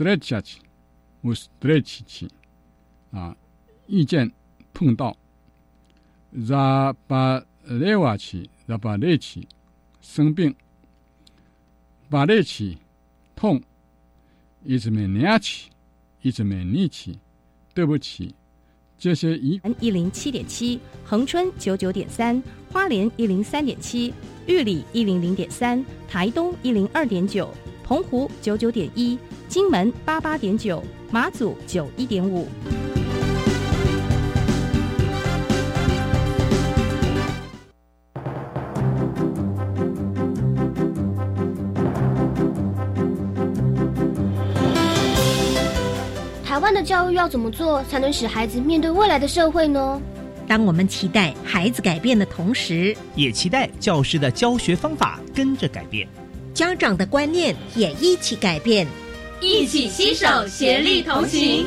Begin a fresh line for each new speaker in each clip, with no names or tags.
stretch 或 stretch 啊，意见碰到，za 把累瓦起，za 把累起，生病，把累起，痛，一直没力气，一直没力气，对不起，这些一
一零七点七，恒春九九点三，花莲一零三点七，玉里一零零点三，台东一零二点九。澎湖九九点一，金门八八点九，马祖九一点五。
台湾的教育要怎么做，才能使孩子面对未来的社会呢？
当我们期待孩子改变的同时，
也期待教师的教学方法跟着改变。
家长的观念也一起改变，
一起携手协力同行。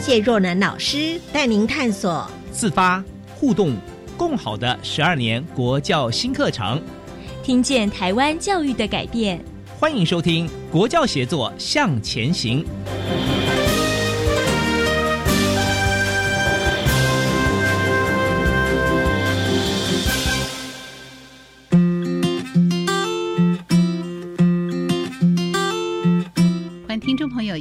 谢若楠老师带您探索
自发互动共好的十二年国教新课程，
听见台湾教育的改变。
欢迎收听《国教协作向前行》。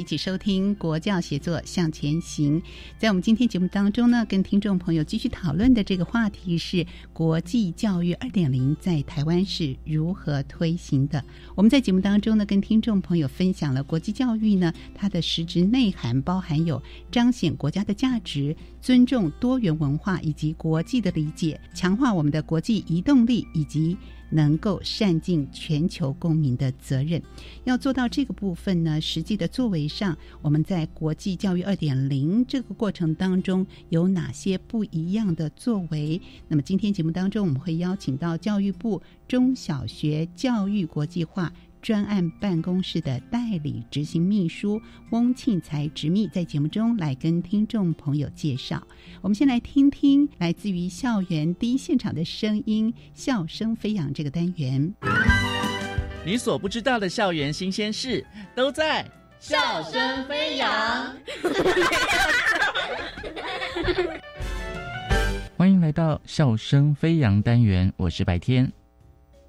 一起收听国教协作向前行。在我们今天节目当中呢，跟听众朋友继续讨论的这个话题是国际教育二点零在台湾是如何推行的。我们在节目当中呢，跟听众朋友分享了国际教育呢，它的实质内涵包含有彰显国家的价值、尊重多元文化以及国际的理解、强化我们的国际移动力以及。能够善尽全球公民的责任，要做到这个部分呢，实际的作为上，我们在国际教育二点零这个过程当中有哪些不一样的作为？那么今天节目当中，我们会邀请到教育部中小学教育国际化。专案办公室的代理执行秘书翁庆才执秘在节目中来跟听众朋友介绍。我们先来听听来自于校园第一现场的声音，笑声飞扬这个单元。
你所不知道的校园新鲜事都在
笑声飞扬。
欢迎来到笑声飞扬单元，我是白天。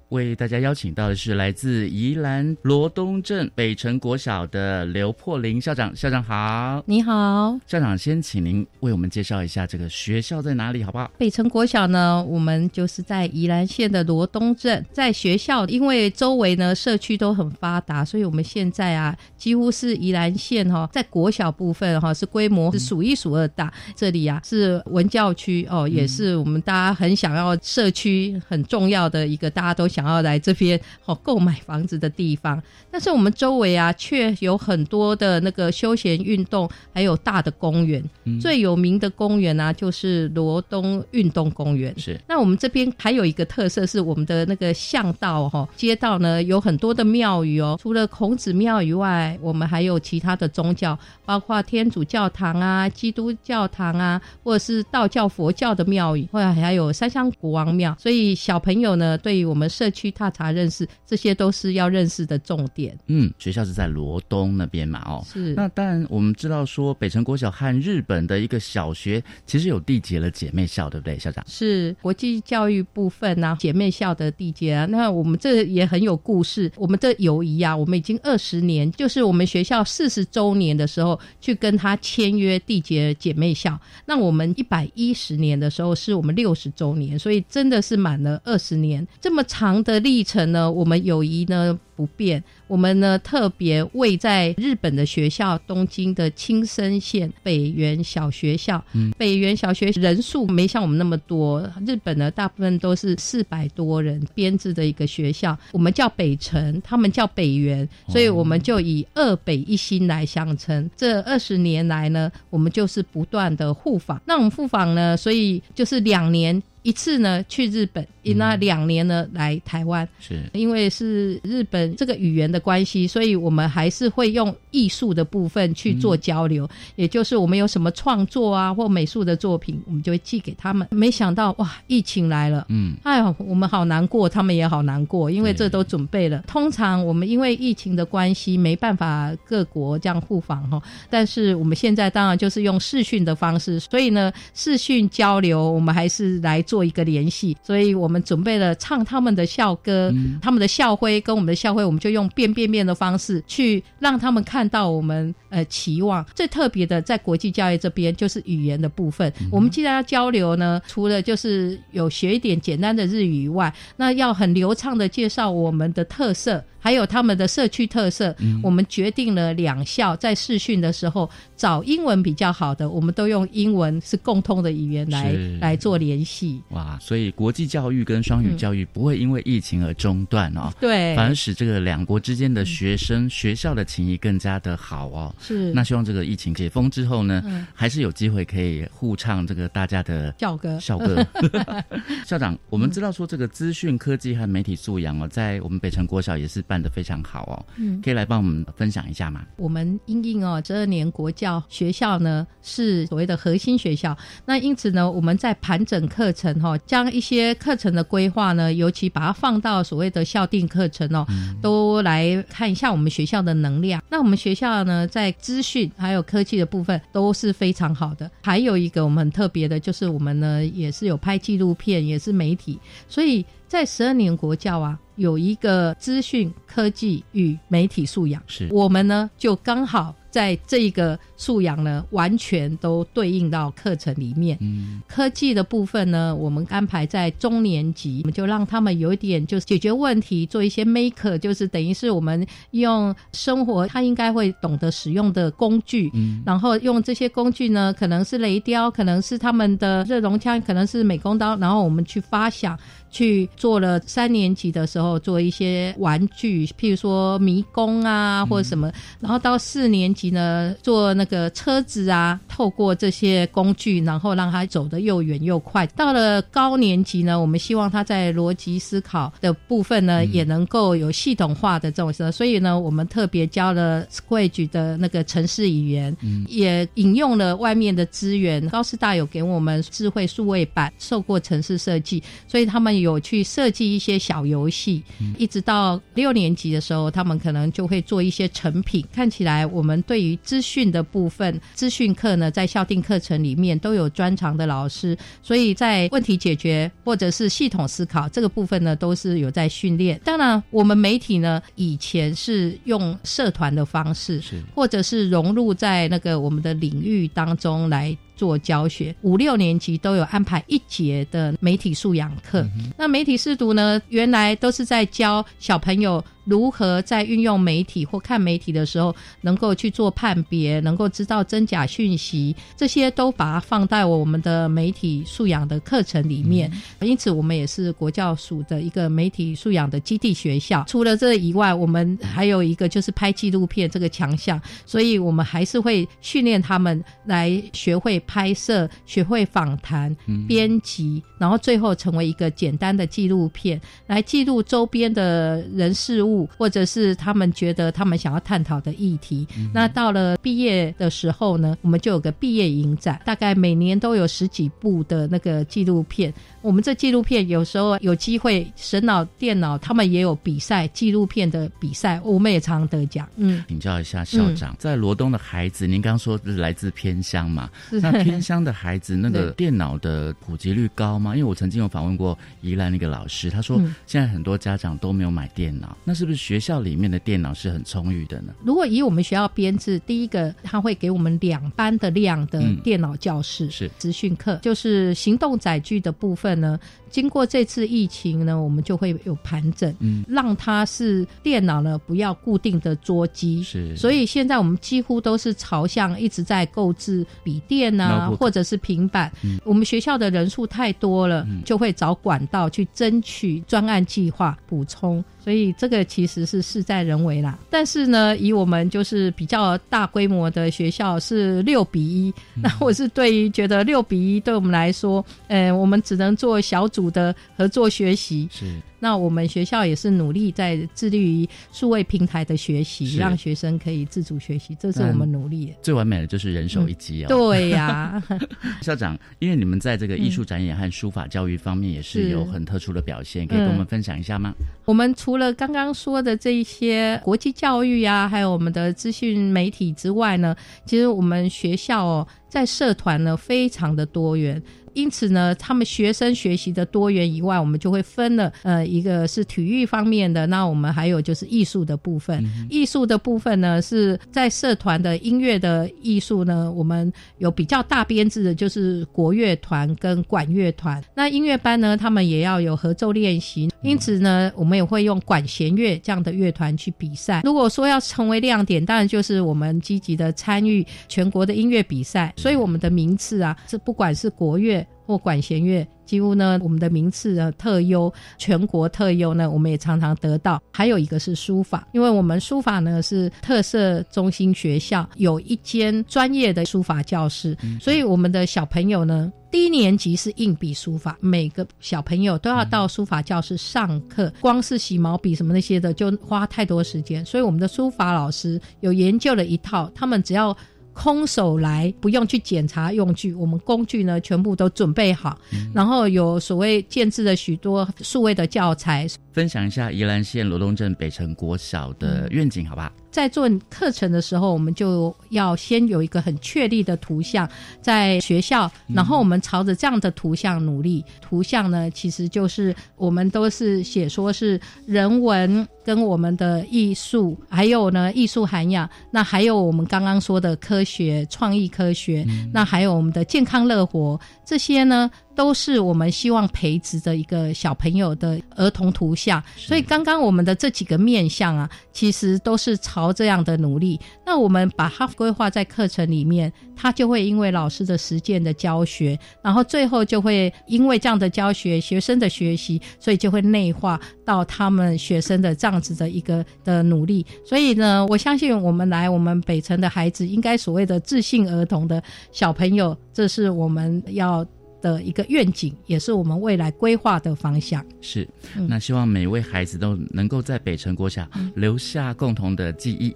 为大家邀请到的是来自宜兰罗东镇北城国小的刘破林校长，校长好，
你好，
校长先请您为我们介绍一下这个学校在哪里，好不好？
北城国小呢，我们就是在宜兰县的罗东镇，在学校，因为周围呢社区都很发达，所以我们现在啊，几乎是宜兰县哈，在国小部分哈是规模是数一数二大，这里啊是文教区哦，也是我们大家很想要社区很重要的一个，大家都。想要来这边哦购买房子的地方，但是我们周围啊却有很多的那个休闲运动，还有大的公园。最有名的公园呢，就是罗东运动公园。
是。
那我们这边还有一个特色是我们的那个巷道哈，街道呢有很多的庙宇哦。除了孔子庙以外，我们还有其他的宗教，包括天主教堂啊、基督教堂啊，或者是道教、佛教的庙宇，或者还有三香国王庙。所以小朋友呢，对于我们社社区踏查认识，这些都是要认识的重点。
嗯，学校是在罗东那边嘛？哦，
是。
那当然，我们知道说北城国小和日本的一个小学其实有缔结了姐妹校，对不对，校长？
是国际教育部分啊，姐妹校的缔结啊。那我们这也很有故事。我们这友谊啊，我们已经二十年，就是我们学校四十周年的时候去跟他签约缔结姐妹校。那我们一百一十年的时候是我们六十周年，所以真的是满了二十年这么长。的历程呢，我们友谊呢不变。我们呢特别为在日本的学校东京的青森县北原小学校，北原小学人数没像我们那么多。日本呢大部分都是四百多人编制的一个学校，我们叫北城，他们叫北原，所以我们就以二北一新来相称。这二十年来呢，我们就是不断的互访。那我们互访呢，所以就是两年。一次呢去日本，那两年呢来台湾，
是
因为是日本这个语言的关系，所以我们还是会用艺术的部分去做交流，也就是我们有什么创作啊或美术的作品，我们就会寄给他们。没想到哇，疫情来了，嗯，哎呦，我们好难过，他们也好难过，因为这都准备了。通常我们因为疫情的关系，没办法各国这样互访哈，但是我们现在当然就是用视讯的方式，所以呢，视讯交流，我们还是来做一个联系。所以我们准备了唱他们的校歌，他们的校徽跟我们的校徽，我们就用变变变的方式去让他们看到我们呃期望最特别的，在国际教育这边就是语言的部分。我们既然要交流呢，除了就是有学一点简单的日语以外，那要很流畅的介绍我们的特色。还有他们的社区特色，我们决定了两校在试训的时候找英文比较好的，我们都用英文是共通的语言来来做联系。
哇，所以国际教育跟双语教育不会因为疫情而中断哦，
对，
反而使这个两国之间的学生学校的情谊更加的好哦。
是，
那希望这个疫情解封之后呢，还是有机会可以互唱这个大家的
校歌。
校歌。校长，我们知道说这个资讯科技和媒体素养哦，在我们北城国小也是办。办的非常好哦，嗯，可以来帮我们分享一下吗？
我们英英哦，这二年国教学校呢是所谓的核心学校，那因此呢，我们在盘整课程哈，将一些课程的规划呢，尤其把它放到所谓的校定课程哦，都来看一下我们学校的能量。那我们学校呢，在资讯还有科技的部分都是非常好的。还有一个我们很特别的，就是我们呢也是有拍纪录片，也是媒体，所以。在十二年国教啊，有一个资讯科技与媒体素养，
是
我们呢就刚好。在这一个素养呢，完全都对应到课程里面。嗯，科技的部分呢，我们安排在中年级，我们就让他们有一点就是解决问题，做一些 maker，就是等于是我们用生活他应该会懂得使用的工具，嗯，然后用这些工具呢，可能是雷雕，可能是他们的热熔枪，可能是美工刀，然后我们去发想，去做了三年级的时候做一些玩具，譬如说迷宫啊或者什么，然后到四年级。呢，做那个车子啊，透过这些工具，然后让他走得又远又快。到了高年级呢，我们希望他在逻辑思考的部分呢，也能够有系统化的这种。所以呢，我们特别教了 Squage 的那个城市语言，也引用了外面的资源。高师大有给我们智慧数位版，受过城市设计，所以他们有去设计一些小游戏。一直到六年级的时候，他们可能就会做一些成品。看起来我们对对于资讯的部分，资讯课呢，在校定课程里面都有专长的老师，所以在问题解决或者是系统思考这个部分呢，都是有在训练。当然，我们媒体呢，以前是用社团的方式，或者是融入在那个我们的领域当中来。做教学，五六年级都有安排一节的媒体素养课。那媒体试读呢，原来都是在教小朋友如何在运用媒体或看媒体的时候，能够去做判别，能够知道真假讯息，这些都把它放在我们的媒体素养的课程里面。因此，我们也是国教署的一个媒体素养的基地学校。除了这以外，我们还有一个就是拍纪录片这个强项，所以我们还是会训练他们来学会。拍摄，学会访谈、编辑，然后最后成为一个简单的纪录片，来记录周边的人事物，或者是他们觉得他们想要探讨的议题。那到了毕业的时候呢，我们就有个毕业影展，大概每年都有十几部的那个纪录片。我们这纪录片有时候有机会，神脑电脑他们也有比赛，纪录片的比赛，我们也常得奖。
嗯，请教一下校长，在罗东的孩子，您刚刚说是来自偏乡嘛？那偏乡的孩子，那个电脑的普及率高吗？因为我曾经有访问过宜兰那个老师，他说现在很多家长都没有买电脑，那是不是学校里面的电脑是很充裕的呢？
如果以我们学校编制，第一个他会给我们两班的量的电脑教室，
是
资讯课，就是行动载具的部分。呢？经过这次疫情呢，我们就会有盘整，嗯，让它是电脑呢不要固定的桌机，
是，
所以现在我们几乎都是朝向一直在购置笔电啊，或者是平板。我们学校的人数太多了，就会找管道去争取专案计划补充。所以这个其其实是事在人为啦。但是呢，以我们就是比较大规模的学校是六比一，那我是对于觉得六比一对我们来说，呃，我们只能做小组的合作学习。
是。
那我们学校也是努力在致力于数位平台的学习，让学生可以自主学习，这是我们努力。
最完美的就是人手一机哦。
对呀，
校长，因为你们在这个艺术展演和书法教育方面也是有很特殊的表现，可以跟我们分享一下吗？
我们除了刚刚说的这一些国际教育呀，还有我们的资讯媒体之外呢，其实我们学校哦，在社团呢非常的多元。因此呢，他们学生学习的多元以外，我们就会分了，呃，一个是体育方面的，那我们还有就是艺术的部分。艺术的部分呢，是在社团的音乐的艺术呢，我们有比较大编制的，就是国乐团跟管乐团。那音乐班呢，他们也要有合奏练习，因此呢，我们也会用管弦乐这样的乐团去比赛。如果说要成为亮点，当然就是我们积极的参与全国的音乐比赛，所以我们的名次啊，是不管是国乐。或管弦乐，几乎呢，我们的名次呢特优，全国特优呢，我们也常常得到。还有一个是书法，因为我们书法呢是特色中心学校，有一间专业的书法教室，所以我们的小朋友呢，低年级是硬笔书法，每个小朋友都要到书法教室上课，光是洗毛笔什么那些的就花太多时间，所以我们的书法老师有研究了一套，他们只要。空手来，不用去检查用具，我们工具呢全部都准备好，然后有所谓建制的许多数位的教材。
分享一下宜兰县罗东镇北城国小的愿景，好吧？
在做课程的时候，我们就要先有一个很确立的图像在学校，然后我们朝着这样的图像努力。图像呢，其实就是我们都是写说是人文跟我们的艺术，还有呢艺术涵养，那还有我们刚刚说的科学创意科学，那还有我们的健康乐活这些呢。都是我们希望培植的一个小朋友的儿童图像，所以刚刚我们的这几个面向啊，其实都是朝这样的努力。那我们把它规划在课程里面，它就会因为老师的实践的教学，然后最后就会因为这样的教学，学生的学习，所以就会内化到他们学生的这样子的一个的努力。所以呢，我相信我们来我们北城的孩子，应该所谓的自信儿童的小朋友，这是我们要。的一个愿景，也是我们未来规划的方向。
是，那希望每位孩子都能够在北城国小留下共同的记忆。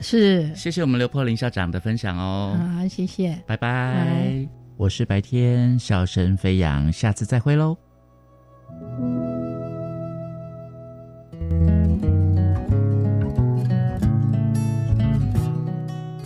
是，
谢谢我们刘破林校长的分享哦。
好，谢谢，
拜拜。我是白天笑声飞扬，下次再会喽。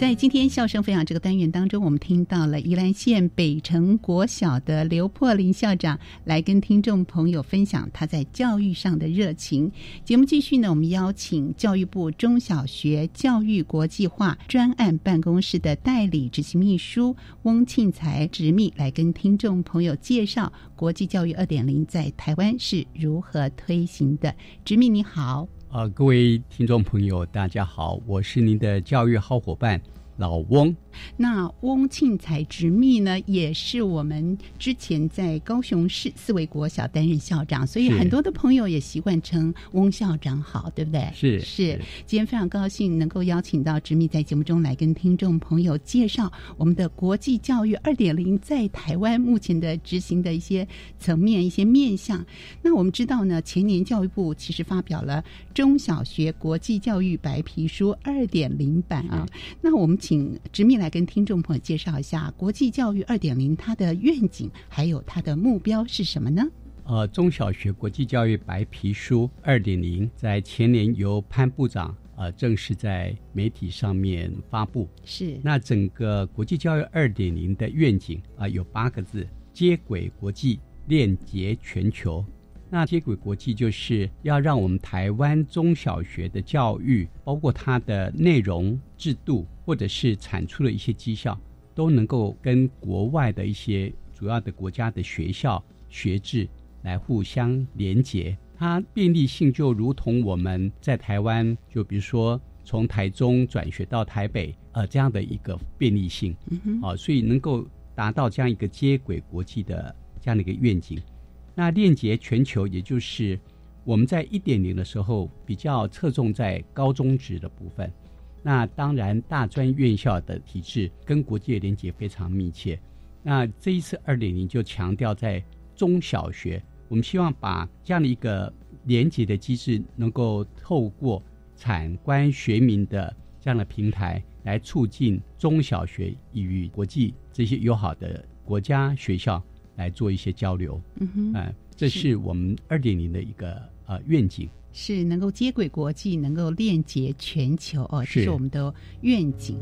在今天笑声分享这个单元当中，我们听到了宜兰县北城国小的刘破林校长来跟听众朋友分享他在教育上的热情。节目继续呢，我们邀请教育部中小学教育国际化专案办公室的代理执行秘书翁庆才执秘来跟听众朋友介绍国际教育二点零在台湾是如何推行的。执秘你好，
啊，各位听众朋友大家好，我是您的教育好伙伴。老翁，
那翁庆才执秘呢，也是我们之前在高雄市四维国小担任校长，所以很多的朋友也习惯称翁校长好，对不对？
是
是。今天非常高兴能够邀请到执秘在节目中来跟听众朋友介绍我们的国际教育二点零在台湾目前的执行的一些层面、一些面向。那我们知道呢，前年教育部其实发表了中小学国际教育白皮书二点零版啊，那我们。请执密来跟听众朋友介绍一下国际教育二点零它的愿景，还有它的目标是什么呢？
呃，中小学国际教育白皮书二点零在前年由潘部长呃正式在媒体上面发布。
是。
那整个国际教育二点零的愿景啊有八个字：接轨国际，链接全球。那接轨国际就是要让我们台湾中小学的教育，包括它的内容、制度，或者是产出的一些绩效，都能够跟国外的一些主要的国家的学校学制来互相连结。它便利性就如同我们在台湾，就比如说从台中转学到台北，呃，这样的一个便利性，啊，所以能够达到这样一个接轨国际的这样的一个愿景。那链接全球，也就是我们在一点零的时候比较侧重在高中职的部分。那当然，大专院校的体制跟国际的连接非常密切。那这一次二点零就强调在中小学，我们希望把这样的一个连接的机制，能够透过产官学民的这样的平台，来促进中小学与国际这些友好的国家学校来做一些交流。
嗯哼，
呃，这是我们二点零的一个呃愿景。
是能够接轨国际，能够链接全球哦，这是我们的愿景。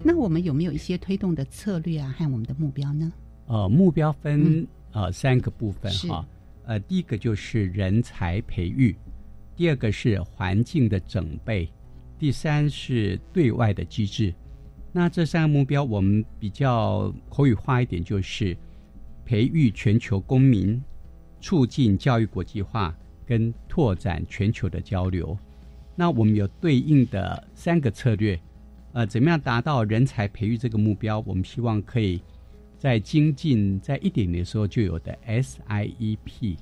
那我们有没有一些推动的策略啊，和我们的目标呢？
呃，目标分呃三个部分哈。呃，第一个就是人才培育，第二个是环境的整备，第三是对外的机制。那这三个目标，我们比较口语化一点，就是培育全球公民。促进教育国际化跟拓展全球的交流，那我们有对应的三个策略，呃，怎么样达到人才培育这个目标？我们希望可以在精进在一点的时候就有的 SIEP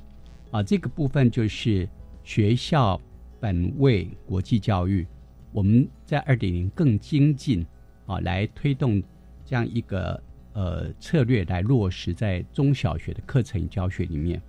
啊，这个部分就是学校本位国际教育，我们在二点零更精进啊，来推动这样一个呃策略来落实在中小学的课程教学里面。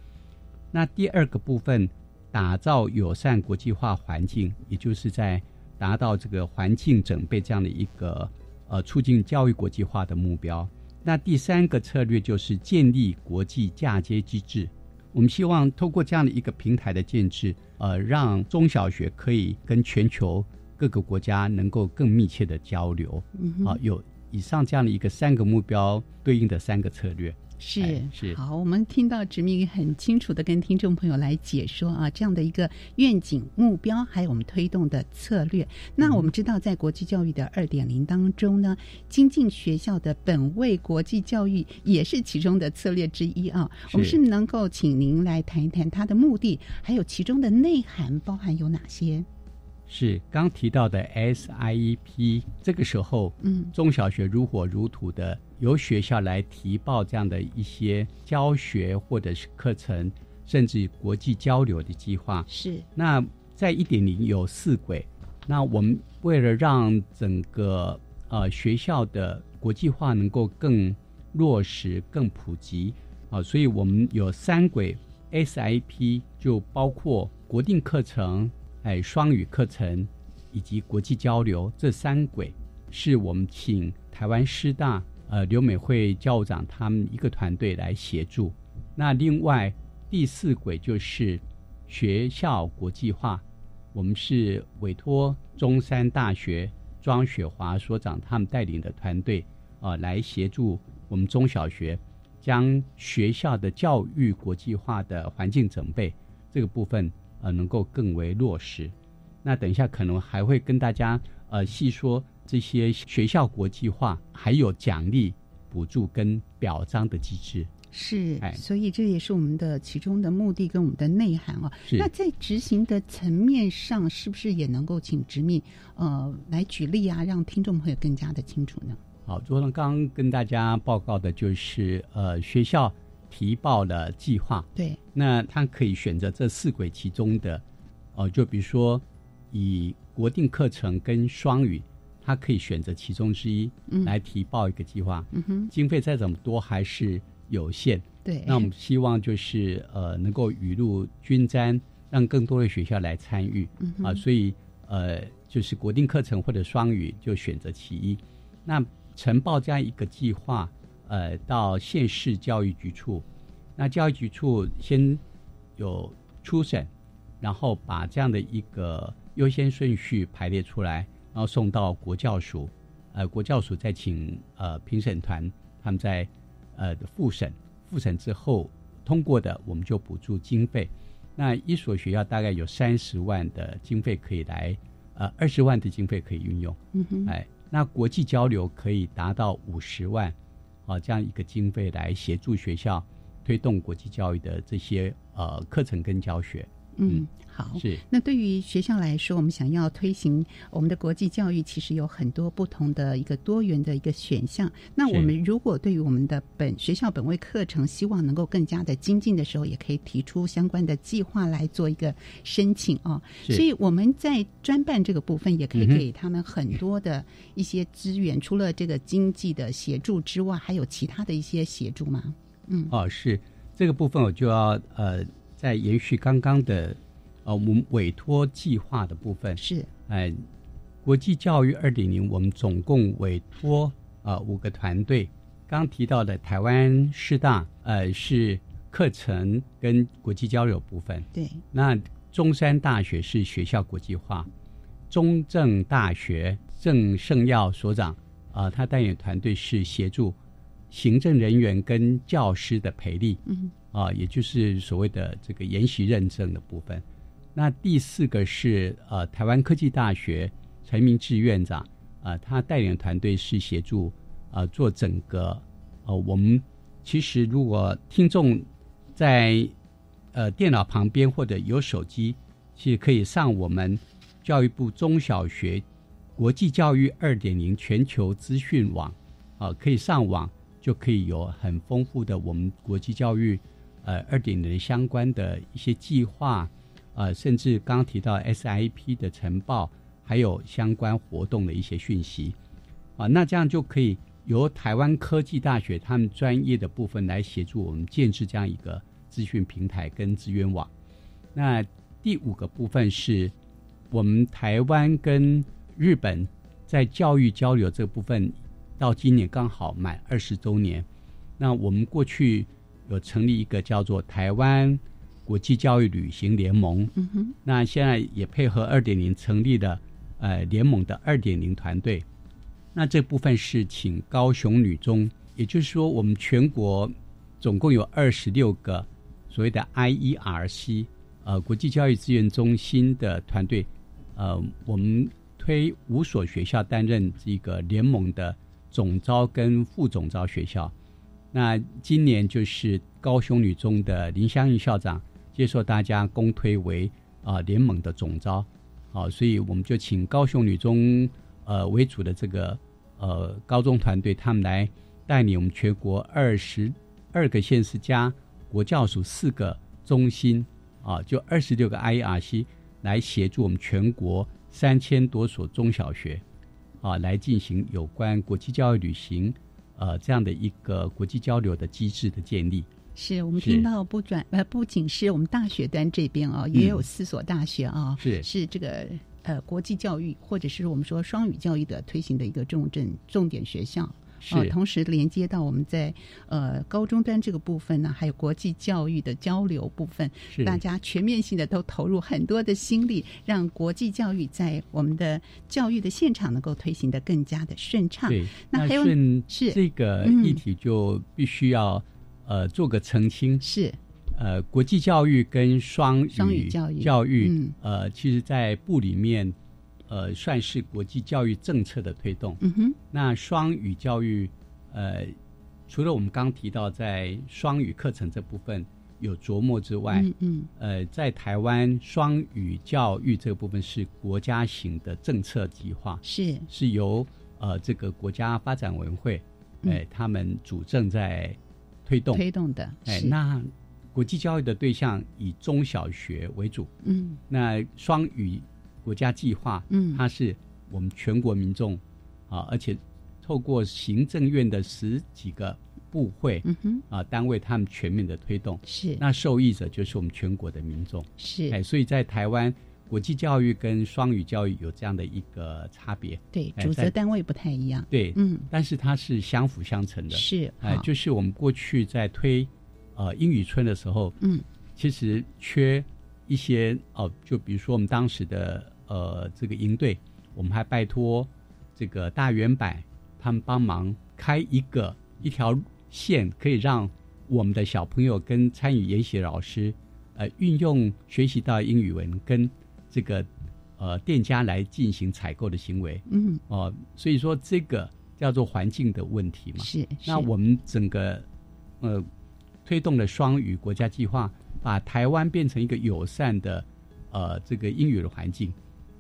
那第二个部分，打造友善国际化环境，也就是在达到这个环境整备这样的一个呃促进教育国际化的目标。那第三个策略就是建立国际嫁接机制。我们希望透过这样的一个平台的建制，呃，让中小学可以跟全球各个国家能够更密切的交流。啊，有以上这样的一个三个目标对应的三个策略。
是
是
好，我们听到直明很清楚的跟听众朋友来解说啊，这样的一个愿景目标，还有我们推动的策略。那我们知道，在国际教育的二点零当中呢，精进学校的本位国际教育也是其中的策略之一啊。我们是能够请您来谈一谈它的目的，还有其中的内涵包含有哪些？
是刚提到的 SIEP，这个时候，
嗯，
中小学如火如荼的由学校来提报这样的一些教学或者是课程，甚至国际交流的计划。
是
那在一点零有四轨，那我们为了让整个呃学校的国际化能够更落实、更普及啊，所以我们有三轨 SIP，就包括国定课程。哎，双语课程以及国际交流这三轨，是我们请台湾师大呃刘美惠教务长他们一个团队来协助。那另外第四轨就是学校国际化，我们是委托中山大学庄雪华所长他们带领的团队啊，来协助我们中小学将学校的教育国际化的环境准备这个部分。呃，能够更为落实。那等一下可能还会跟大家呃细说这些学校国际化，还有奖励、补助跟表彰的机制。
是，所以这也是我们的其中的目的跟我们的内涵啊。那在执行的层面上，是不是也能够请直秘呃来举例啊，让听众朋友更加的清楚呢？
好，昨天刚跟大家报告的就是呃学校。提报的计划，
对，
那他可以选择这四轨其中的，哦，就比如说以国定课程跟双语，他可以选择其中之一来提报一个计划。
嗯哼，
经费再怎么多还是有限。
对，
那我们希望就是呃能够雨露均沾，让更多的学校来参与。啊，所以呃就是国定课程或者双语就选择其一。那呈报这样一个计划。呃，到县市教育局处，那教育局处先有初审，然后把这样的一个优先顺序排列出来，然后送到国教署，呃，国教署再请呃评审团他们在呃复审，复审之后通过的，我们就补助经费。那一所学校大概有三十万的经费可以来，呃，二十万的经费可以运用。
嗯哼，
哎，那国际交流可以达到五十万。啊，这样一个经费来协助学校推动国际教育的这些呃课程跟教学。
嗯。好，
是
那对于学校来说，我们想要推行我们的国际教育，其实有很多不同的一个多元的一个选项。那我们如果对于我们的本学校本位课程，希望能够更加的精进的时候，也可以提出相关的计划来做一个申请啊。所以我们在专办这个部分，也可以给他们很多的一些资源，除了这个经济的协助之外，还有其他的一些协助吗？
嗯，哦，是这个部分，我就要呃，在延续刚刚的。呃，我们委托计划的部分
是，
哎，国际教育二点零，我们总共委托啊五个团队。刚提到的台湾师大，呃，是课程跟国际交流部分。
对。
那中山大学是学校国际化，中正大学郑圣耀所长啊，他带领团队是协助行政人员跟教师的培力。
嗯。
啊，也就是所谓的这个研习认证的部分。那第四个是呃台湾科技大学陈明志院长啊，他带领团队是协助啊做整个呃我们其实如果听众在呃电脑旁边或者有手机，其实可以上我们教育部中小学国际教育二点零全球资讯网啊，可以上网就可以有很丰富的我们国际教育呃二点零相关的一些计划。呃，甚至刚刚提到 SIP 的晨报，还有相关活动的一些讯息，啊，那这样就可以由台湾科技大学他们专业的部分来协助我们建制这样一个资讯平台跟资源网。那第五个部分是我们台湾跟日本在教育交流这部分，到今年刚好满二十周年。那我们过去有成立一个叫做台湾。国际教育旅行联盟，
嗯哼，
那现在也配合二点零成立的呃联盟的二点零团队。那这部分是请高雄女中，也就是说我们全国总共有二十六个所谓的 IERC 呃国际教育资源中心的团队，呃，我们推五所学校担任这个联盟的总招跟副总招学校。那今年就是高雄女中的林香玉校长。接受大家公推为啊联盟的总招，好，所以我们就请高雄女中呃为主的这个呃高中团队，他们来带领我们全国二十二个县市加国教署四个中心啊，就二十六个 IERC 来协助我们全国三千多所中小学啊，来进行有关国际教育旅行呃这样的一个国际交流的机制的建立。
是我们听到不转呃，不仅是我们大学端这边啊，也有四所大学啊，
是。
是这个呃国际教育或者是我们说双语教育的推行的一个重镇重点学校，
是
同时连接到我们在呃高中端这个部分呢，还有国际教育的交流部分，
是
大家全面性的都投入很多的心力，让国际教育在我们的教育的现场能够推行的更加的顺畅。
对，
那还有是
这个议题就必须要。呃，做个澄清
是，
呃，国际教育跟双
双
语
教育
教育，呃，其实，在部里面，呃，算是国际教育政策的推动。
嗯哼，
那双语教育，呃，除了我们刚提到在双语课程这部分有琢磨之外，
嗯嗯，
呃，在台湾双语教育这部分是国家型的政策计划，
是。
是由呃这个国家发展委员会，哎，他们主政在。推动。
推动的，
哎，那国际教育的对象以中小学为主，
嗯，
那双语国家计划，
嗯，
它是我们全国民众啊，而且透过行政院的十几个部会，
嗯哼，
啊单位，他们全面的推动，
是。
那受益者就是我们全国的民众，
是。
哎，所以在台湾。国际教育跟双语教育有这样的一个差别，
对，主责单位不太一样，
对，
嗯，
但是它是相辅相成的，
是，
哎，就是我们过去在推呃英语村的时候，
嗯，
其实缺一些哦，就比如说我们当时的呃这个营队，我们还拜托这个大圆柏他们帮忙开一个一条线，可以让我们的小朋友跟参与研习老师呃运用学习到英语文跟这个呃，店家来进行采购的行为，
嗯，
哦，所以说这个叫做环境的问题嘛。
是。
那我们整个呃推动了双语国家计划，把台湾变成一个友善的呃这个英语的环境，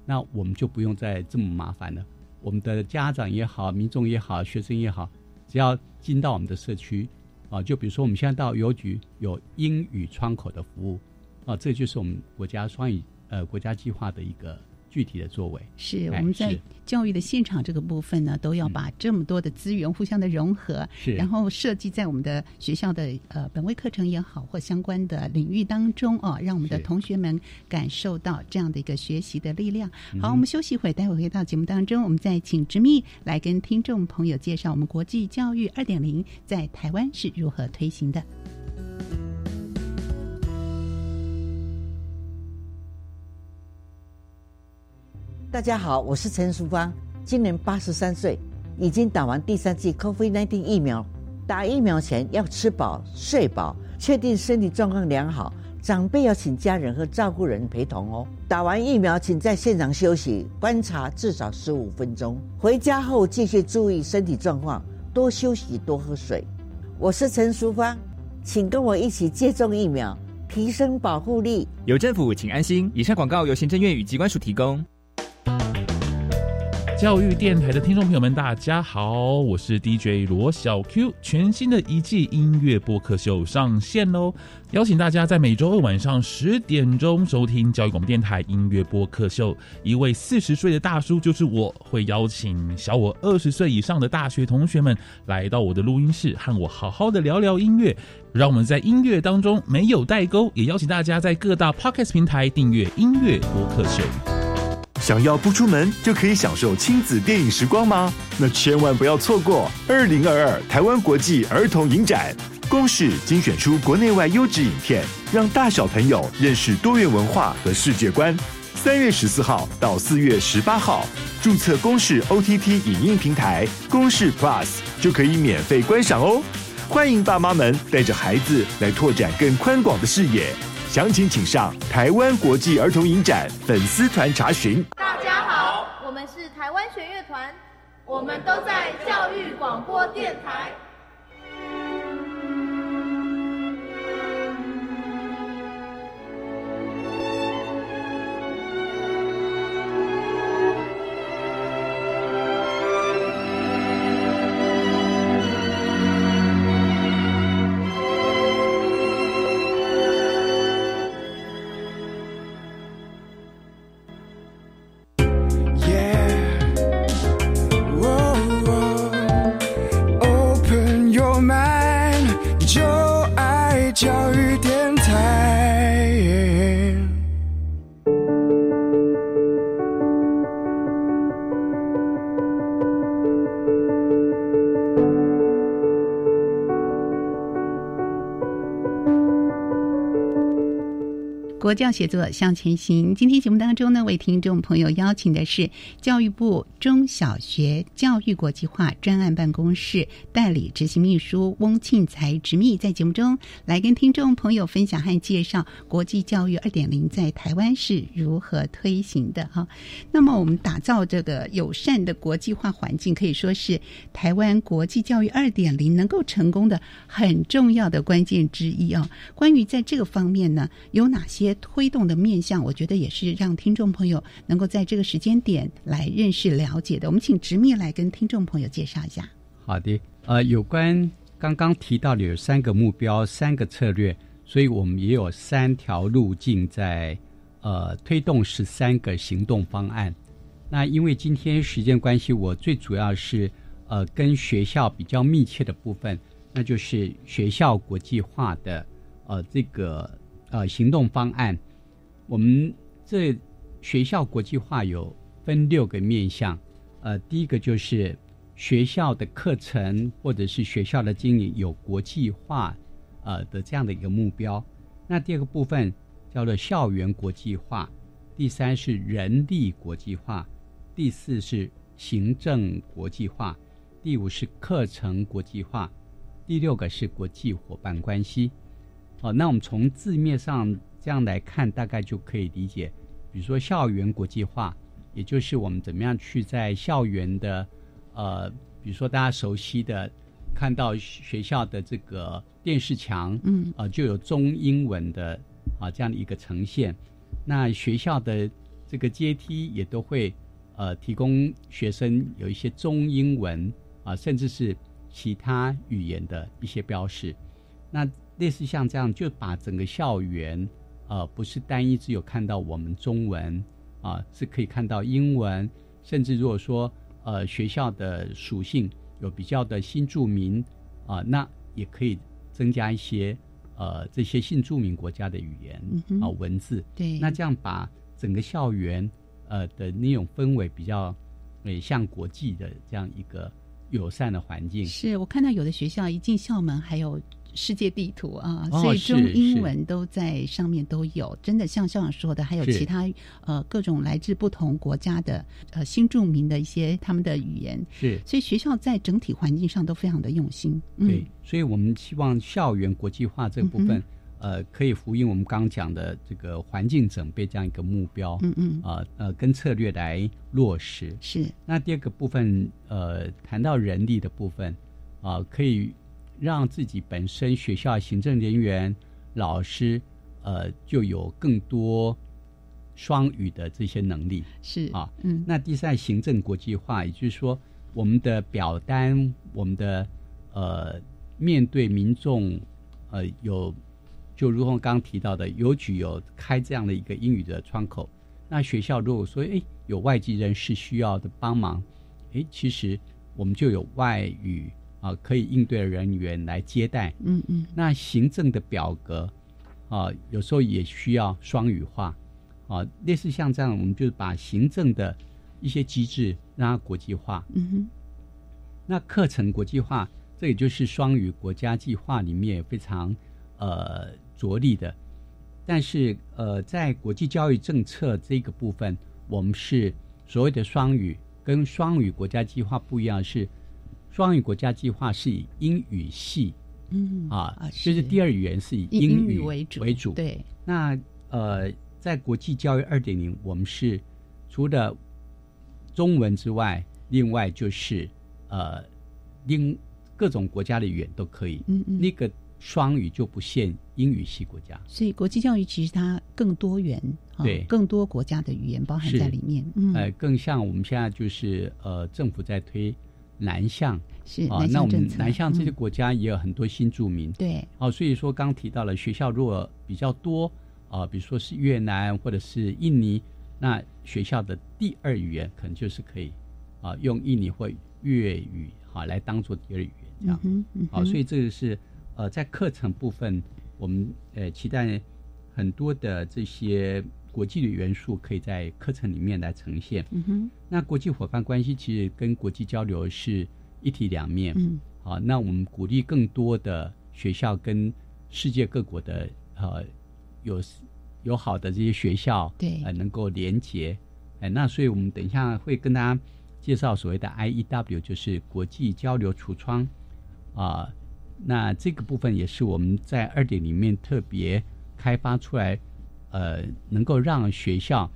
那我们就不用再这么麻烦了。我们的家长也好，民众也好，学生也好，只要进到我们的社区啊，就比如说我们现在到邮局有英语窗口的服务啊，这就是我们国家双语呃国家计划的一个。具体的作为。
是我们在教育的现场这个部分呢，都要把这么多的资源互相的融合，
是。
然后设计在我们的学校的呃本位课程也好，或相关的领域当中哦，让我们的同学们感受到这样的一个学习的力量。好，我们休息一会，待会回到节目当中，我们再请执密来跟听众朋友介绍我们国际教育二点零在台湾是如何推行的。
大家好，我是陈淑芳，今年八十三岁，已经打完第三剂 COVID-19 疫苗。打疫苗前要吃饱、睡饱，确定身体状况良好。长辈要请家人和照顾人陪同哦。打完疫苗，请在现场休息观察至少十五分钟。回家后继续注意身体状况，多休息，多喝水。我是陈淑芳，请跟我一起接种疫苗，提升保护力。
有政府，请安心。以上广告由行政院与机关署提供。
教育电台的听众朋友们，大家好，我是 DJ 罗小 Q，全新的一季音乐播客秀上线喽！邀请大家在每周二晚上十点钟收听教育广播电台音乐播客秀。一位四十岁的大叔，就是我会邀请小我二十岁以上的大学同学们来到我的录音室，和我好好的聊聊音乐。让我们在音乐当中没有代沟，也邀请大家在各大 Podcast 平台订阅音乐播客秀。
想要不出门就可以享受亲子电影时光吗？那千万不要错过二零二二台湾国际儿童影展，公视精选出国内外优质影片，让大小朋友认识多元文化和世界观。三月十四号到四月十八号，注册公视 OTT 影音平台公视 Plus 就可以免费观赏哦。欢迎爸妈们带着孩子来拓展更宽广的视野。详情请上台湾国际儿童影展粉丝团查询。
大家好，我们是台湾弦乐团，我们都在教育广播电台。
国教写作向前行。今天节目当中呢，为听众朋友邀请的是教育部中小学教育国际化专案办公室代理执行秘书翁庆才执秘，在节目中来跟听众朋友分享和介绍国际教育二点零在台湾是如何推行的哈。那么，我们打造这个友善的国际化环境，可以说是台湾国际教育二点零能够成功的很重要的关键之一啊。关于在这个方面呢，有哪些？推动的面向，我觉得也是让听众朋友能够在这个时间点来认识了解的。我们请直面来跟听众朋友介绍一下。
好的，呃，有关刚刚提到的有三个目标、三个策略，所以我们也有三条路径在呃推动十三个行动方案。那因为今天时间关系，我最主要是呃跟学校比较密切的部分，那就是学校国际化的呃这个。呃，行动方案，我们这学校国际化有分六个面向。呃，第一个就是学校的课程或者是学校的经营有国际化呃的这样的一个目标。那第二个部分叫做校园国际化，第三是人力国际化，第四是行政国际化，第五是课程国际化，第六个是国际伙伴关系。哦，那我们从字面上这样来看，大概就可以理解。比如说校园国际化，也就是我们怎么样去在校园的，呃，比如说大家熟悉的，看到学校的这个电视墙，
嗯，
啊，就有中英文的啊这样的一个呈现。那学校的这个阶梯也都会呃提供学生有一些中英文啊，甚至是其他语言的一些标识。那类似像这样，就把整个校园呃不是单一只有看到我们中文啊，是可以看到英文，甚至如果说呃学校的属性有比较的新住民啊，那也可以增加一些。呃，这些新著名国家的语言啊文字，
对，
那这样把整个校园呃的那种氛围比较，诶，像国际的这样一个友善的环境。
是我看到有的学校一进校门还有。世界地图啊，所以中英文都在上面都有。真的像校长说的，还有其他呃各种来自不同国家的呃新著名的一些他们的语言。
是，
所以学校在整体环境上都非常的用心。
对，所以我们希望校园国际化这部分，呃，可以呼应我们刚刚讲的这个环境整备这样一个目标。
嗯嗯。
啊呃，跟策略来落实。
是。
那第二个部分，呃，谈到人力的部分，啊，可以。让自己本身学校行政人员、老师，呃，就有更多双语的这些能力。
是
啊，
嗯。
那第三，行政国际化，也就是说，我们的表单，我们的呃，面对民众，呃，有就如同刚刚提到的，邮局有开这样的一个英语的窗口。那学校如果说，哎，有外籍人士需要的帮忙，哎，其实我们就有外语。啊，可以应对的人员来接待。
嗯嗯。
那行政的表格，啊，有时候也需要双语化。啊，类似像这样，我们就是把行政的一些机制让它国际化。
嗯哼。
那课程国际化，这也就是双语国家计划里面非常呃着力的。但是呃，在国际教育政策这个部分，我们是所谓的双语，跟双语国家计划不一样是。双语国家计划是以英语系，
嗯
啊，就是第二语言是以英语
为主
为主。
对，
那呃，在国际教育二点零，我们是除了中文之外，另外就是呃，另各种国家的语言都可以。
嗯嗯，
那个双语就不限英语系国家。
所以国际教育其实它更多元，
对，
更多国家的语言包含在里面。嗯，
呃，更像我们现在就是呃，政府在推。南向
是
啊，那我们南向这些国家也有很多新住民，
对，
哦，所以说刚提到了学校如果比较多啊，比如说是越南或者是印尼，那学校的第二语言可能就是可以啊用印尼或粤语好来当做第二语言这样，好，所以这个是呃在课程部分，我们呃期待很多的这些。国际的元素可以在课程里面来呈现。
嗯哼，
那国际伙伴关系其实跟国际交流是一体两面。
嗯，
好，那我们鼓励更多的学校跟世界各国的呃有有好的这些学校
对
呃能够连接。哎，那所以我们等一下会跟大家介绍所谓的 IEW，就是国际交流橱窗啊。那这个部分也是我们在二点里面特别开发出来。呃，能够让学校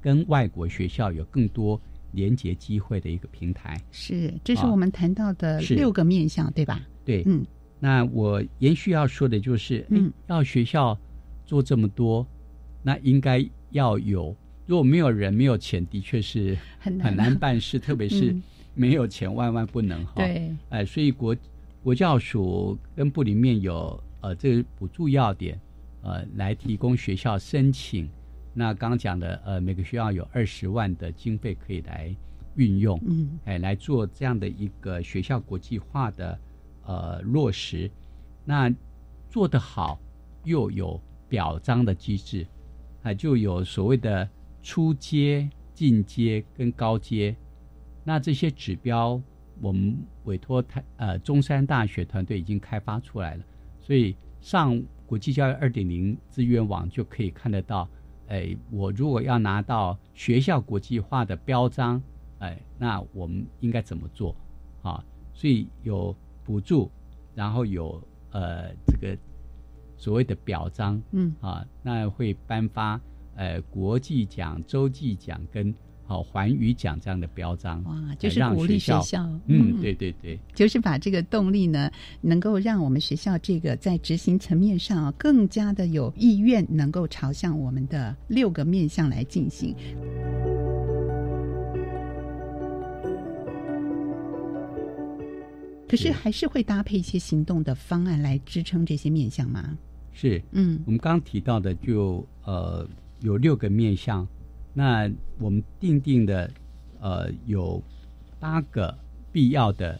跟外国学校有更多连接机会的一个平台，
是，这是我们谈到的六个面向，对吧？
对，
嗯，
那我延续要说的就是，嗯，要学校做这么多，那应该要有，如果没有人、没有钱，的确是
很
很难办事，特别是没有钱，万万不能哈。
对，
哎，所以国国教署跟部里面有呃这个补助要点。呃，来提供学校申请。那刚刚讲的，呃，每个学校有二十万的经费可以来运用，
嗯，
哎，来做这样的一个学校国际化的呃落实。那做得好，又有表彰的机制，啊，就有所谓的初阶、进阶跟高阶。那这些指标，我们委托台呃中山大学团队已经开发出来了，所以上。国际教育二点零资源网就可以看得到，哎，我如果要拿到学校国际化的标章，哎，那我们应该怎么做？啊，所以有补助，然后有呃这个所谓的表彰，
嗯，
啊，那会颁发呃国际奖、洲际奖跟好环宇奖这样的标章，
哇，就是鼓励
学
学校，
嗯，对对对，
就是把这个动力呢，能够让我们学校这个在执行层面上更加的有意愿，能够朝向我们的六个面向来进行。可是还是会搭配一些行动的方案来支撑这些面向吗？
是，
嗯，
我们刚刚提到的就呃有六个面向，那我们定定的呃有八个必要的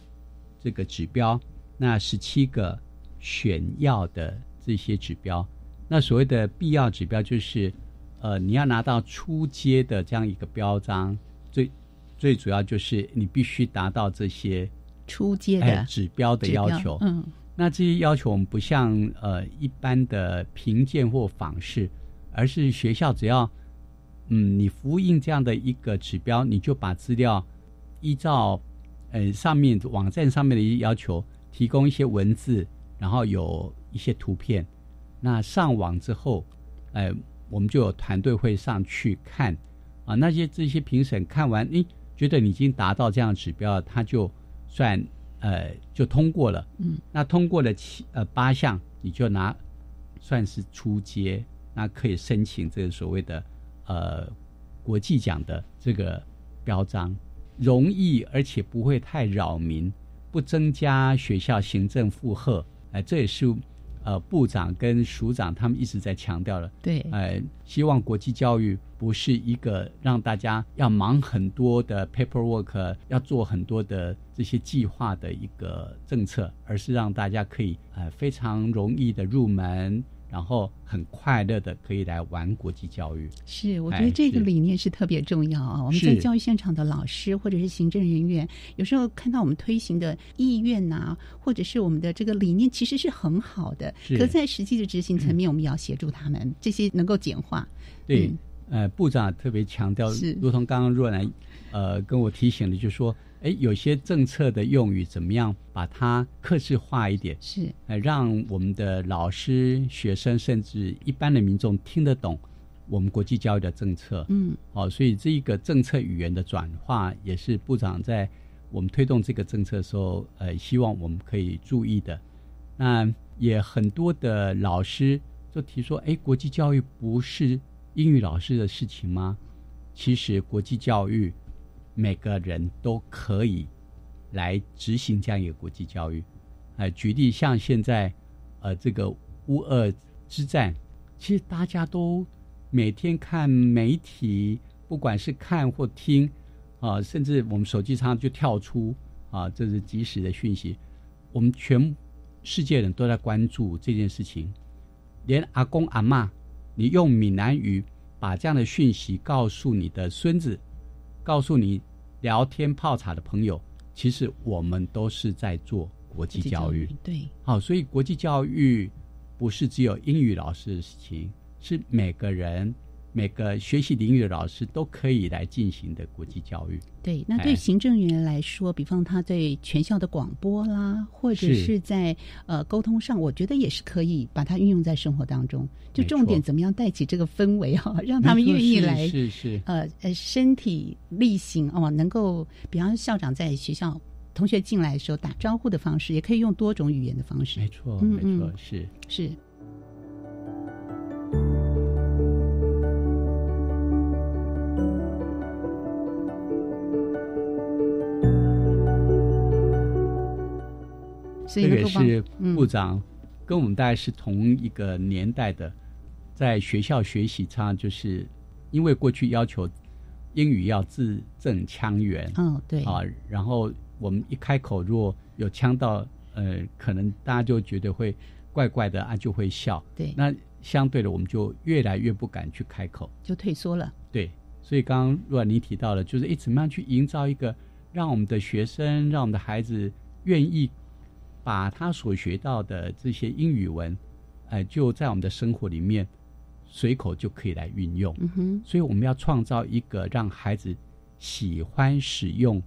这个指标，那十七个选要的这些指标。那所谓的必要指标，就是呃你要拿到初阶的这样一个标章，最最主要就是你必须达到这些
初阶的、
哎、指标的要求。
嗯。
那这些要求我们不像呃一般的评鉴或访视，而是学校只要嗯你复印这样的一个指标，你就把资料依照呃上面网站上面的一些要求，提供一些文字，然后有一些图片。那上网之后，呃，我们就有团队会上去看啊，那些这些评审看完，诶，觉得你已经达到这样的指标，他就算。呃，就通过了。
嗯，
那通过了七呃八项，你就拿算是出街，那可以申请这个所谓的呃国际奖的这个标章，容易而且不会太扰民，不增加学校行政负荷。哎、呃，这也是呃部长跟署长他们一直在强调的。
对，
呃，希望国际教育不是一个让大家要忙很多的 paperwork，要做很多的这些计划的一个政策，而是让大家可以呃非常容易的入门，然后很快乐的可以来玩国际教育。
是，我觉得这个理念是特别重要啊！我们在教育现场的老师或者是行政人员，有时候看到我们推行的意愿呐、啊，或者是我们的这个理念，其实是很好的。可在实际的执行层面，我们也要协助他们，这些能够简化。
对。
嗯
呃，部长特别强调，如同刚刚若兰呃跟我提醒的，就是说，哎，有些政策的用语怎么样把它克制化一点，
是
呃，让我们的老师、学生甚至一般的民众听得懂我们国际教育的政策。
嗯，
哦，所以这一个政策语言的转化，也是部长在我们推动这个政策的时候，呃，希望我们可以注意的。那也很多的老师就提说，哎，国际教育不是。英语老师的事情吗？其实国际教育每个人都可以来执行这样一个国际教育。呃，举例像现在呃这个乌俄之战，其实大家都每天看媒体，不管是看或听啊、甚至我们手机上就跳出啊，这是即时的讯息。我们全世界人都在关注这件事情，连阿公阿嬷。你用闽南语把这样的讯息告诉你的孙子，告诉你聊天泡茶的朋友，其实我们都是在做国际教育。
对，
好，所以国际教育不是只有英语老师的事情，是每个人、每个学习领域的老师都可以来进行的国际教育。
对，那对行政人员来说，比方他对全校的广播啦，或者是在呃沟通上，我觉得也是可以把它运用在生活当中。就重点怎么样带起这个氛围哈、哦，让他们愿意来
是是
呃呃身体力行哦，能够比方校长在学校同学进来的时候打招呼的方式，也可以用多种语言的方式。
没错，
嗯、
没错，是
是。
这个是部长跟我们大概是同一个年代的，在学校学习，常常就是因为过去要求英语要字正腔圆，
嗯，对
啊，然后我们一开口如果有呛到，呃，可能大家就觉得会怪怪的啊，就会笑。
对，
那相对的，我们就越来越不敢去开口，
就退缩了。
对，所以刚刚若你提到了，就是诶，怎么样去营造一个让我们的学生、让我们的孩子愿意。把他所学到的这些英语文，呃，就在我们的生活里面随口就可以来运用。
嗯哼，
所以我们要创造一个让孩子喜欢使用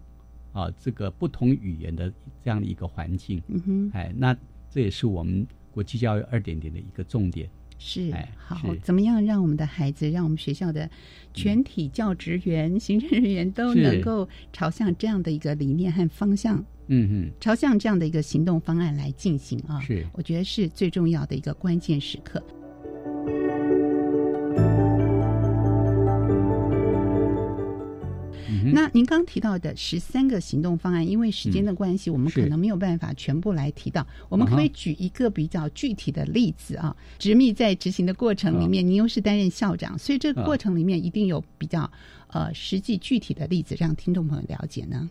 啊这个不同语言的这样的一个环境。
嗯哼，
哎，那这也是我们国际教育二点零的一个重点。
是
哎
好，怎么样让我们的孩子，让我们学校的全体教职员、行政人员都能够朝向这样的一个理念和方向，
嗯嗯，
朝向这样的一个行动方案来进行啊？
是
我觉得是最重要的一个关键时刻。
嗯
那您刚提到的十三个行动方案，因为时间的关系，我们可能没有办法全部来提到。我们可不可以举一个比较具体的例子啊？执秘在执行的过程里面，您又是担任校长，所以这个
啊
过程里面一定有比较呃实际具体的例子，让听众朋友了解呢。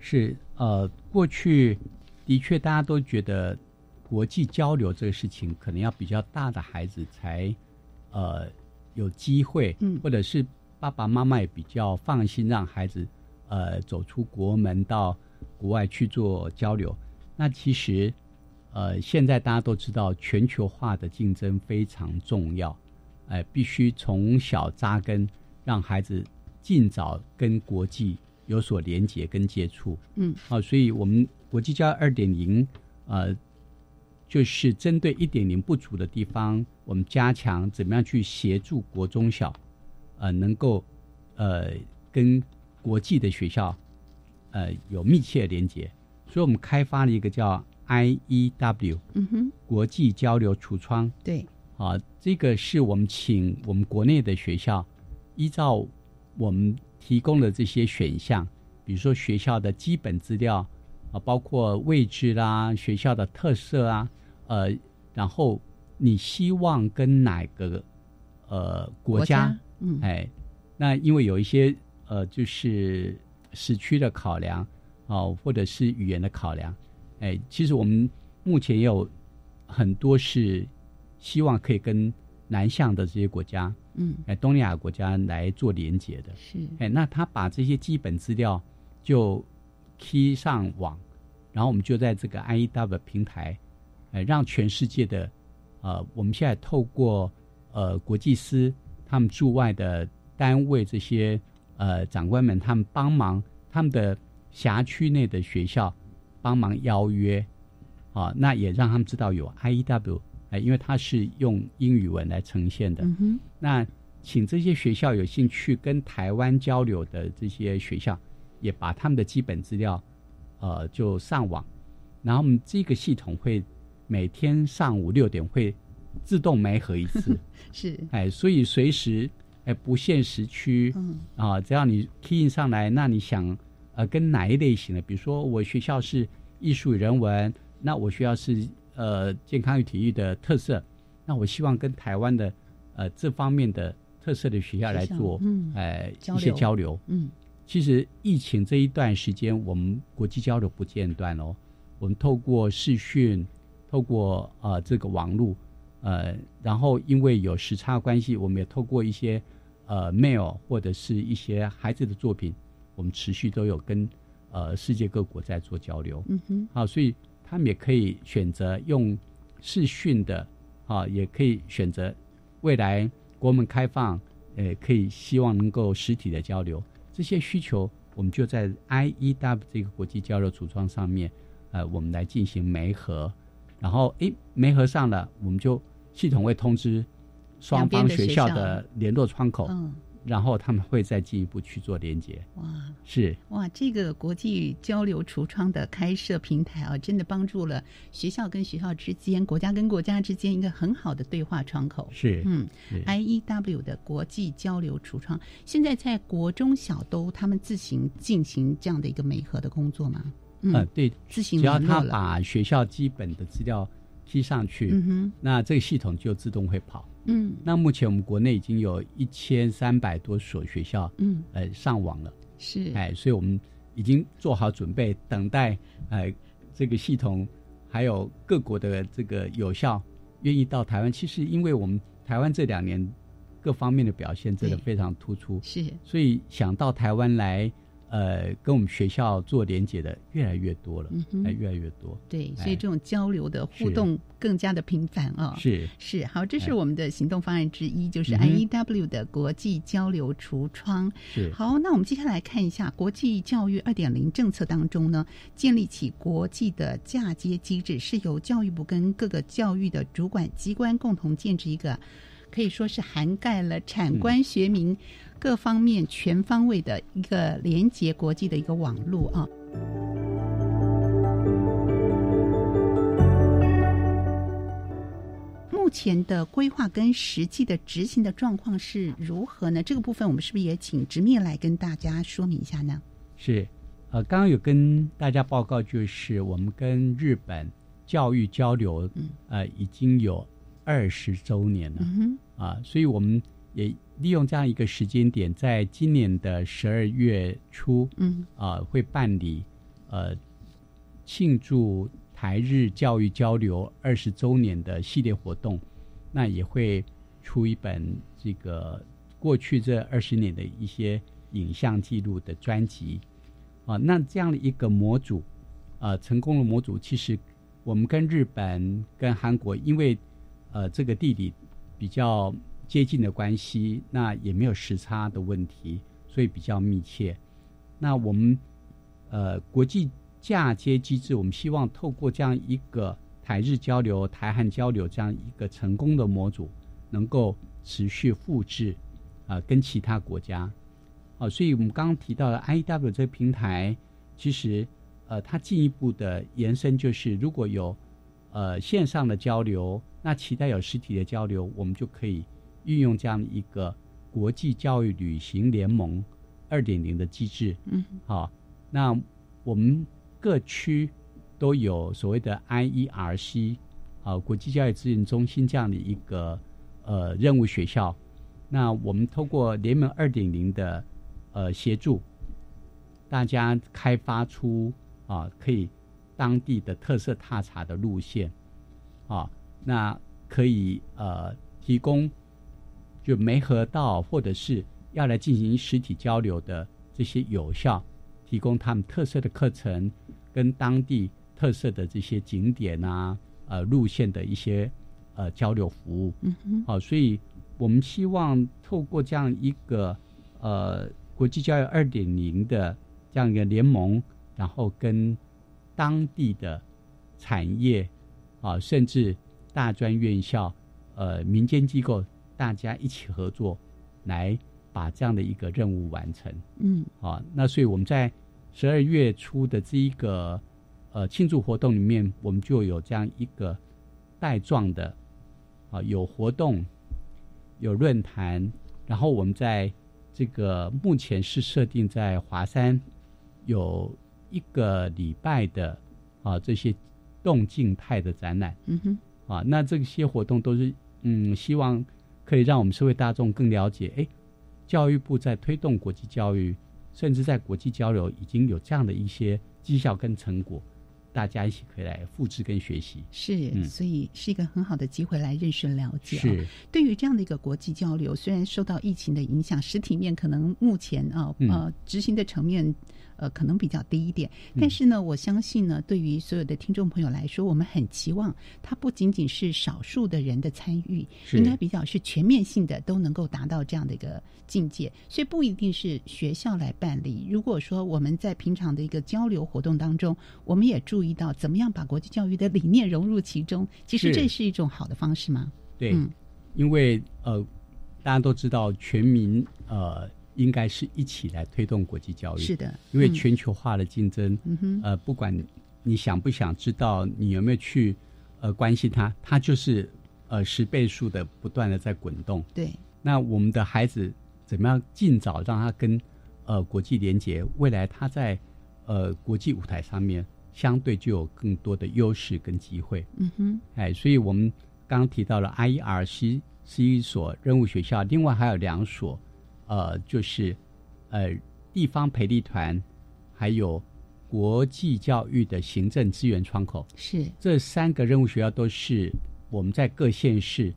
是呃，过去的确大家都觉得国际交流这个事情，可能要比较大的孩子才呃有机会，
嗯
或者是爸爸妈妈也比较放心让孩子呃走出国门到国外去做交流。那其实呃现在大家都知道，全球化的竞争非常重要，哎、必须从小扎根，让孩子尽早跟国际有所连接跟接触。
嗯，
好、所以我们国际教育二点零，呃，就是针对一点零不足的地方，我们加强怎么样去协助国中小，呃，能够呃跟国际的学校呃有密切的连接。所以我们开发了一个叫 IEW，
嗯哼，
国际交流橱窗。
对，
啊，这个是我们请我们国内的学校，依照我们提供的这些选项，比如说学校的基本资料啊，包括位置啦、学校的特色啊，呃，然后你希望跟哪个呃国家
嗯。
哎，那因为有一些呃，就是时区的考量哦、或者是语言的考量，哎，其实我们目前也有很多是希望可以跟南向的这些国家，
嗯，
哎，东南亚国家来做连接的。
是，
哎，那他把这些基本资料就 key 上网，然后我们就在这个 IEW 平台，哎，让全世界的呃，我们现在透过呃国际司他们驻外的单位这些呃长官们，他们帮忙他们的辖区内的学校帮忙邀约啊，那也让他们知道有 IEW，哎，因为它是用英语文来呈现的。那请这些学校有兴趣跟台湾交流的这些学校，也把他们的基本资料，呃，就上网，然后我们这个系统会每天上午六点会自动媒合一次，
是，
哎，所以随时哎不限时区，
嗯。
啊，只要你 key in 上来，那你想呃跟哪一类型的，比如说我学校是艺术与人文，那我学校是呃健康与体育的特色，那我希望跟台湾的呃这方面的特色的学校来做，
嗯
呃一些交流，
嗯，
其实疫情这一段时间，我们国际交流不间断哦。我们透过视讯，透过呃这个网络，呃，然后因为有时差关系，我们也透过一些呃 mail 或者是一些孩子的作品，我们持续都有跟呃世界各国在做交流。
嗯哼，
好，所以他们也可以选择用视讯的，啊，也可以选择未来国门开放，呃，可以希望能够实体的交流，这些需求我们就在 IEW 这个国际交流橱窗上面，呃，我们来进行媒合，然后诶，媒合上了，我们就系统会通知双方学
校。
校的联络窗口，
嗯，
然后他们会再进一步去做连接。
哇。
是，
哇，这个国际交流橱窗的开设平台啊，真的帮助了学校跟学校之间、国家跟国家之间一个很好的对话窗口。
是
嗯，IEW 的国际交流橱窗，现在在国中小都他们自行进行这样的一个媒合的工作吗？嗯，
呃，对，
自行
只要他把学校基本的资料踢上去，
嗯哼。
那这个系统就自动会跑。
嗯。
那目前我们国内已经有一千三百多所学校，
嗯，
呃，上网了，
是，
哎，所以我们已经做好准备，等待，呃，这个系统还有各国的这个有效愿意到台湾。其实，因为我们台湾这两年各方面的表现真的非常突出，
是，
所以想到台湾来，呃，跟我们学校做连接的越来越多了，
嗯哼。
哎，越来越多。
对，
哎
所以这种交流的互动更加的频繁啊。
是。
是，好，这是我们的行动方案之一，就是
嗯哼。
IEW 的国际交流橱窗。
是。
好，那我们接下来看一下国际教育二点零政策当中呢，建立起国际的嫁接机制，是由教育部跟各个教育的主管机关共同建制一个，可以说是涵盖了产官学民各方面全方位的一个连接国际的一个网络啊。目前的规划跟实际的执行的状况是如何呢？这个部分我们是不是也请直面来跟大家说明一下呢？
是，呃，刚刚有跟大家报告，就是我们跟日本教育交流，呃，已经有二十周年了。
嗯
啊，所以我们也利用这样一个时间点，在今年的十二月初，
嗯，
啊，会办理呃庆祝台日教育交流二十周年的系列活动，那也会出一本这个过去这二十年的一些影像记录的专辑，啊，那这样的一个模组，呃，成功的模组，其实我们跟日本、跟韩国，因为呃这个地理比较接近的关系，那也没有时差的问题，所以比较密切。那我们呃国际嫁接机制，我们希望透过这样一个台日交流、台韩交流这样一个成功的模组，能够持续复制啊、跟其他国家。啊，所以我们刚刚提到的 IW 这个平台，其实呃它进一步的延伸就是，如果有呃线上的交流，那期待有实体的交流，我们就可以运用这样一个国际教育旅行联盟二点零的机制。
嗯，
好，那我们各区都有所谓的 IERC 啊国际教育资源中心这样的一个呃任务学校。那我们通过联盟二点零的呃协助，大家开发出啊可以当地的特色踏查的路线啊，那可以呃提供就没合到或者是要来进行实体交流的这些有效，提供他们特色的课程跟当地特色的这些景点啊呃路线的一些呃交流服务。
嗯哼，
好、所以我们希望透过这样一个呃国际教育二点零的这样一个联盟，然后跟当地的产业啊，甚至大专院校、呃民间机构，大家一起合作，来把这样的一个任务完成。
嗯，
啊，那所以我们在十二月初的这一个呃庆祝活动里面，我们就有这样一个带状的啊，有活动，有论坛，然后我们在这个目前是设定在华山有一个礼拜的啊这些动静态的展览。
嗯哼，
啊，那这些活动都是嗯，希望可以让我们社会大众更了解，哎，教育部在推动国际教育，甚至在国际交流已经有这样的一些绩效跟成果，大家一起可以来复制跟学习。
是，
嗯
所以是一个很好的机会来认识了解、啊。
是，
对于这样的一个国际交流，虽然受到疫情的影响，实体面可能目前啊
嗯
呃执行的层面。呃，可能比较低一点，
嗯
但是呢，我相信呢，对于所有的听众朋友来说，我们很期望它不仅仅是少数的人的参与，应该比较是全面性的，都能够达到这样的一个境界。所以不一定是学校来办理。如果说我们在平常的一个交流活动当中，我们也注意到怎么样把国际教育的理念融入其中，其实这是一种好的方式吗？
对，
嗯
因为呃，大家都知道，全民呃应该是一起来推动国际教育。
是的
因为
嗯
全球化的竞争，
嗯哼
呃，不管你想不想知道，你有没有去呃关心它，它就是呃十倍数的不断的在滚动。
对，
那我们的孩子怎么样尽早让他跟呃国际连接？未来他在呃国际舞台上面相对就有更多的优势跟机会。
嗯哼，
哎，所以我们刚刚提到了 IERC 是一所任务学校，另外还有两所，呃，就是呃地方培力团，还有国际教育的行政资源窗口。
是
这三个任务学校都是我们在各县市，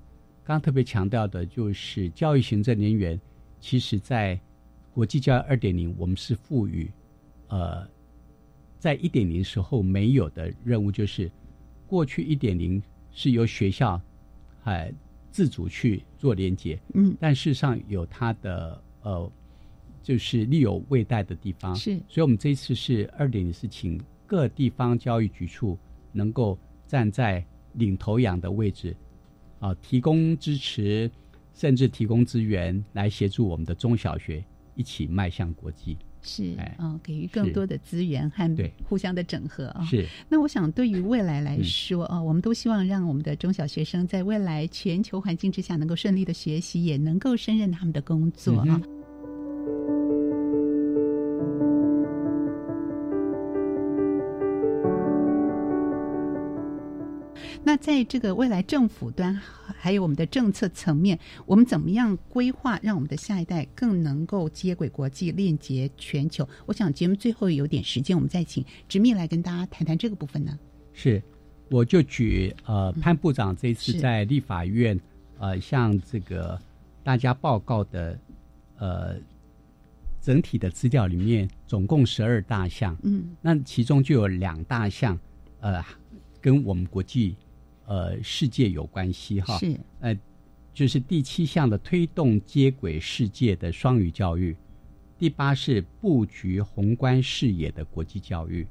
刚刚特别强调的就是教育行政人员，其实在国际教育二点零，我们是赋予呃，在一点零时候没有的任务，就是过去一点零是由学校哎自主去做连接，
嗯，
但事实上有它的呃，就是力有未待的地方，
是，
所以我们这一次是二点零，是请各地方教育局处能够站在领头羊的位置，啊，提供支持，甚至提供资源来协助我们的中小学一起迈向国际。
是，
哎
嗯、给予更多的资源和互相的整合啊。
是，
那我想对于未来来
嗯。
说啊、我们都希望让我们的中小学生在未来全球环境之下能够顺利的学习，也能够胜任他们的工作啊。
嗯
那在这个未来政府端，还有我们的政策层面，我们怎么样规划，让我们的下一代更能够接轨国际、链接全球？我想节目最后有点时间，我们再请直密来跟大家谈谈这个部分呢。
是，我就举呃潘部长这一次在立法院呃向这个大家报告的呃整体的资料里面，总共十二大项，
嗯，
那其中就有两大项呃跟我们国际呃世界有关系哈，
是。
呃就是第七项的推动接轨世界的双语教育，第八是布局宏观视野的国际教育。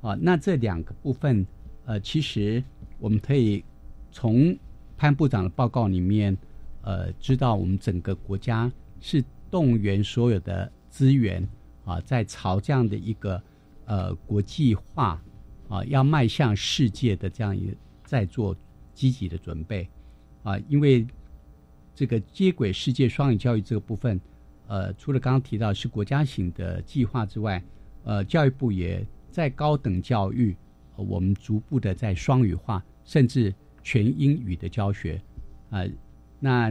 啊，那这两个部分，呃，其实我们可以从潘部长的报告里面，呃，知道我们整个国家是动员所有的资源啊，在朝这样的一个呃国际化啊，要迈向世界的这样一个在做积极的准备。啊，因为这个接轨世界双语教育这个部分，呃，除了刚刚提到是国家型的计划之外，呃，教育部也在高等教育，呃我们逐步的在双语化，甚至全英语的教学，啊、那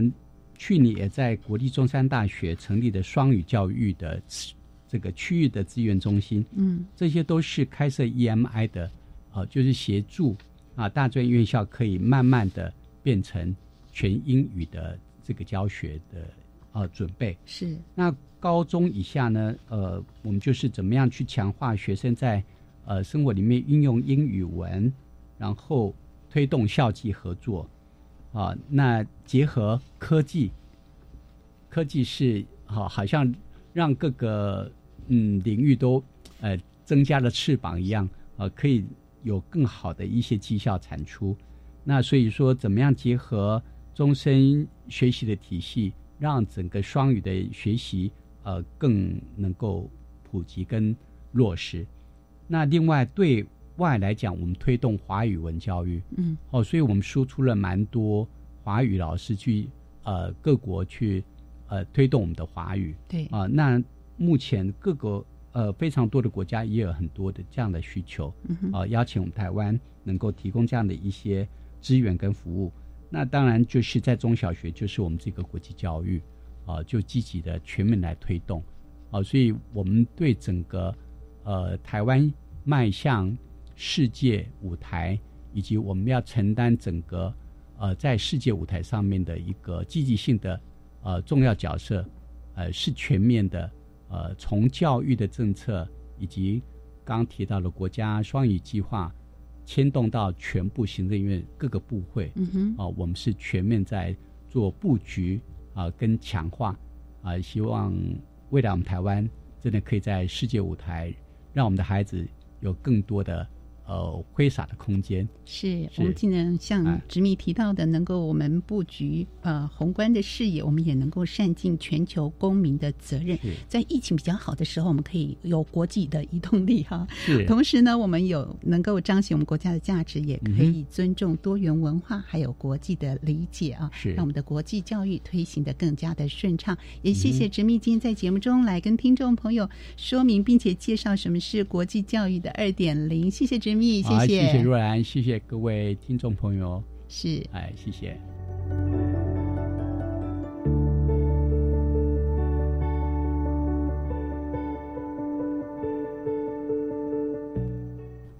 去年也在国立中山大学成立的双语教育的这个区域的资源中心，
嗯，
这些都是开设 EMI 的，啊、就是协助啊大专院校可以慢慢的变成全英语的这个教学的啊准备。
是
那高中以下呢，呃，我们就是怎么样去强化学生在呃生活里面运用英语文，然后推动校际合作啊、那结合科技，科技是好、好像让各个嗯领域都呃增加了翅膀一样，呃，可以有更好的一些绩效产出。那所以说，怎么样结合终身学习的体系，让整个双语的学习呃更能够普及跟落实。那另外对外来讲，我们推动华语文教育，
嗯，
哦，所以我们输出了蛮多华语老师去呃各国去呃推动我们的华语。
对
啊、那目前各个呃非常多的国家也有很多的这样的需求，啊、邀请我们台湾能够提供这样的一些资源跟服务。那当然就是在中小学，就是我们这个国际教育啊、就积极的全面来推动啊、所以我们对整个呃台湾迈向世界舞台，以及我们要承担整个呃在世界舞台上面的一个积极性的呃重要角色，呃是全面的，呃从教育的政策以及刚刚提到的国家双语计划，牵动到全部行政院各个部会，
嗯哼。
啊、我们是全面在做布局啊、跟强化啊、希望未来我们台湾真的可以在世界舞台，让我们的孩子有更多的呃挥洒的空间。
是
是
我们既能像
哎
直密提到的，能够我们布局呃宏观的视野，我们也能够善尽全球公民的责任。在疫情比较好的时候，我们可以有国际的移动力哈。
是
同时呢，我们有能够彰显我们国家的价值，也可以尊重多元文化，还有国际的理解啊，
是
让我们的国际教育推行的更加的顺畅。也谢
嗯
谢直密今天在节目中来跟听众朋友说明，并且介绍什么是国际教育的二点零。谢谢密，
好，
谢
谢谢若兰，谢谢各位听众朋友，
是，
哎，谢谢。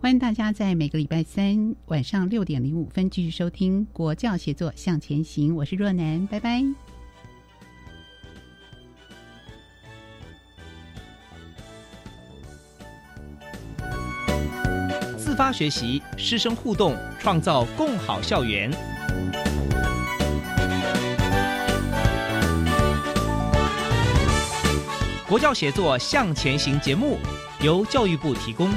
欢迎大家在每个礼拜三晚上六点零五分继续收听《国教协作向前行》，我是若楠，拜拜。
学习，师生互动，创造共好校园。国教协作向前行节目由教育部提供。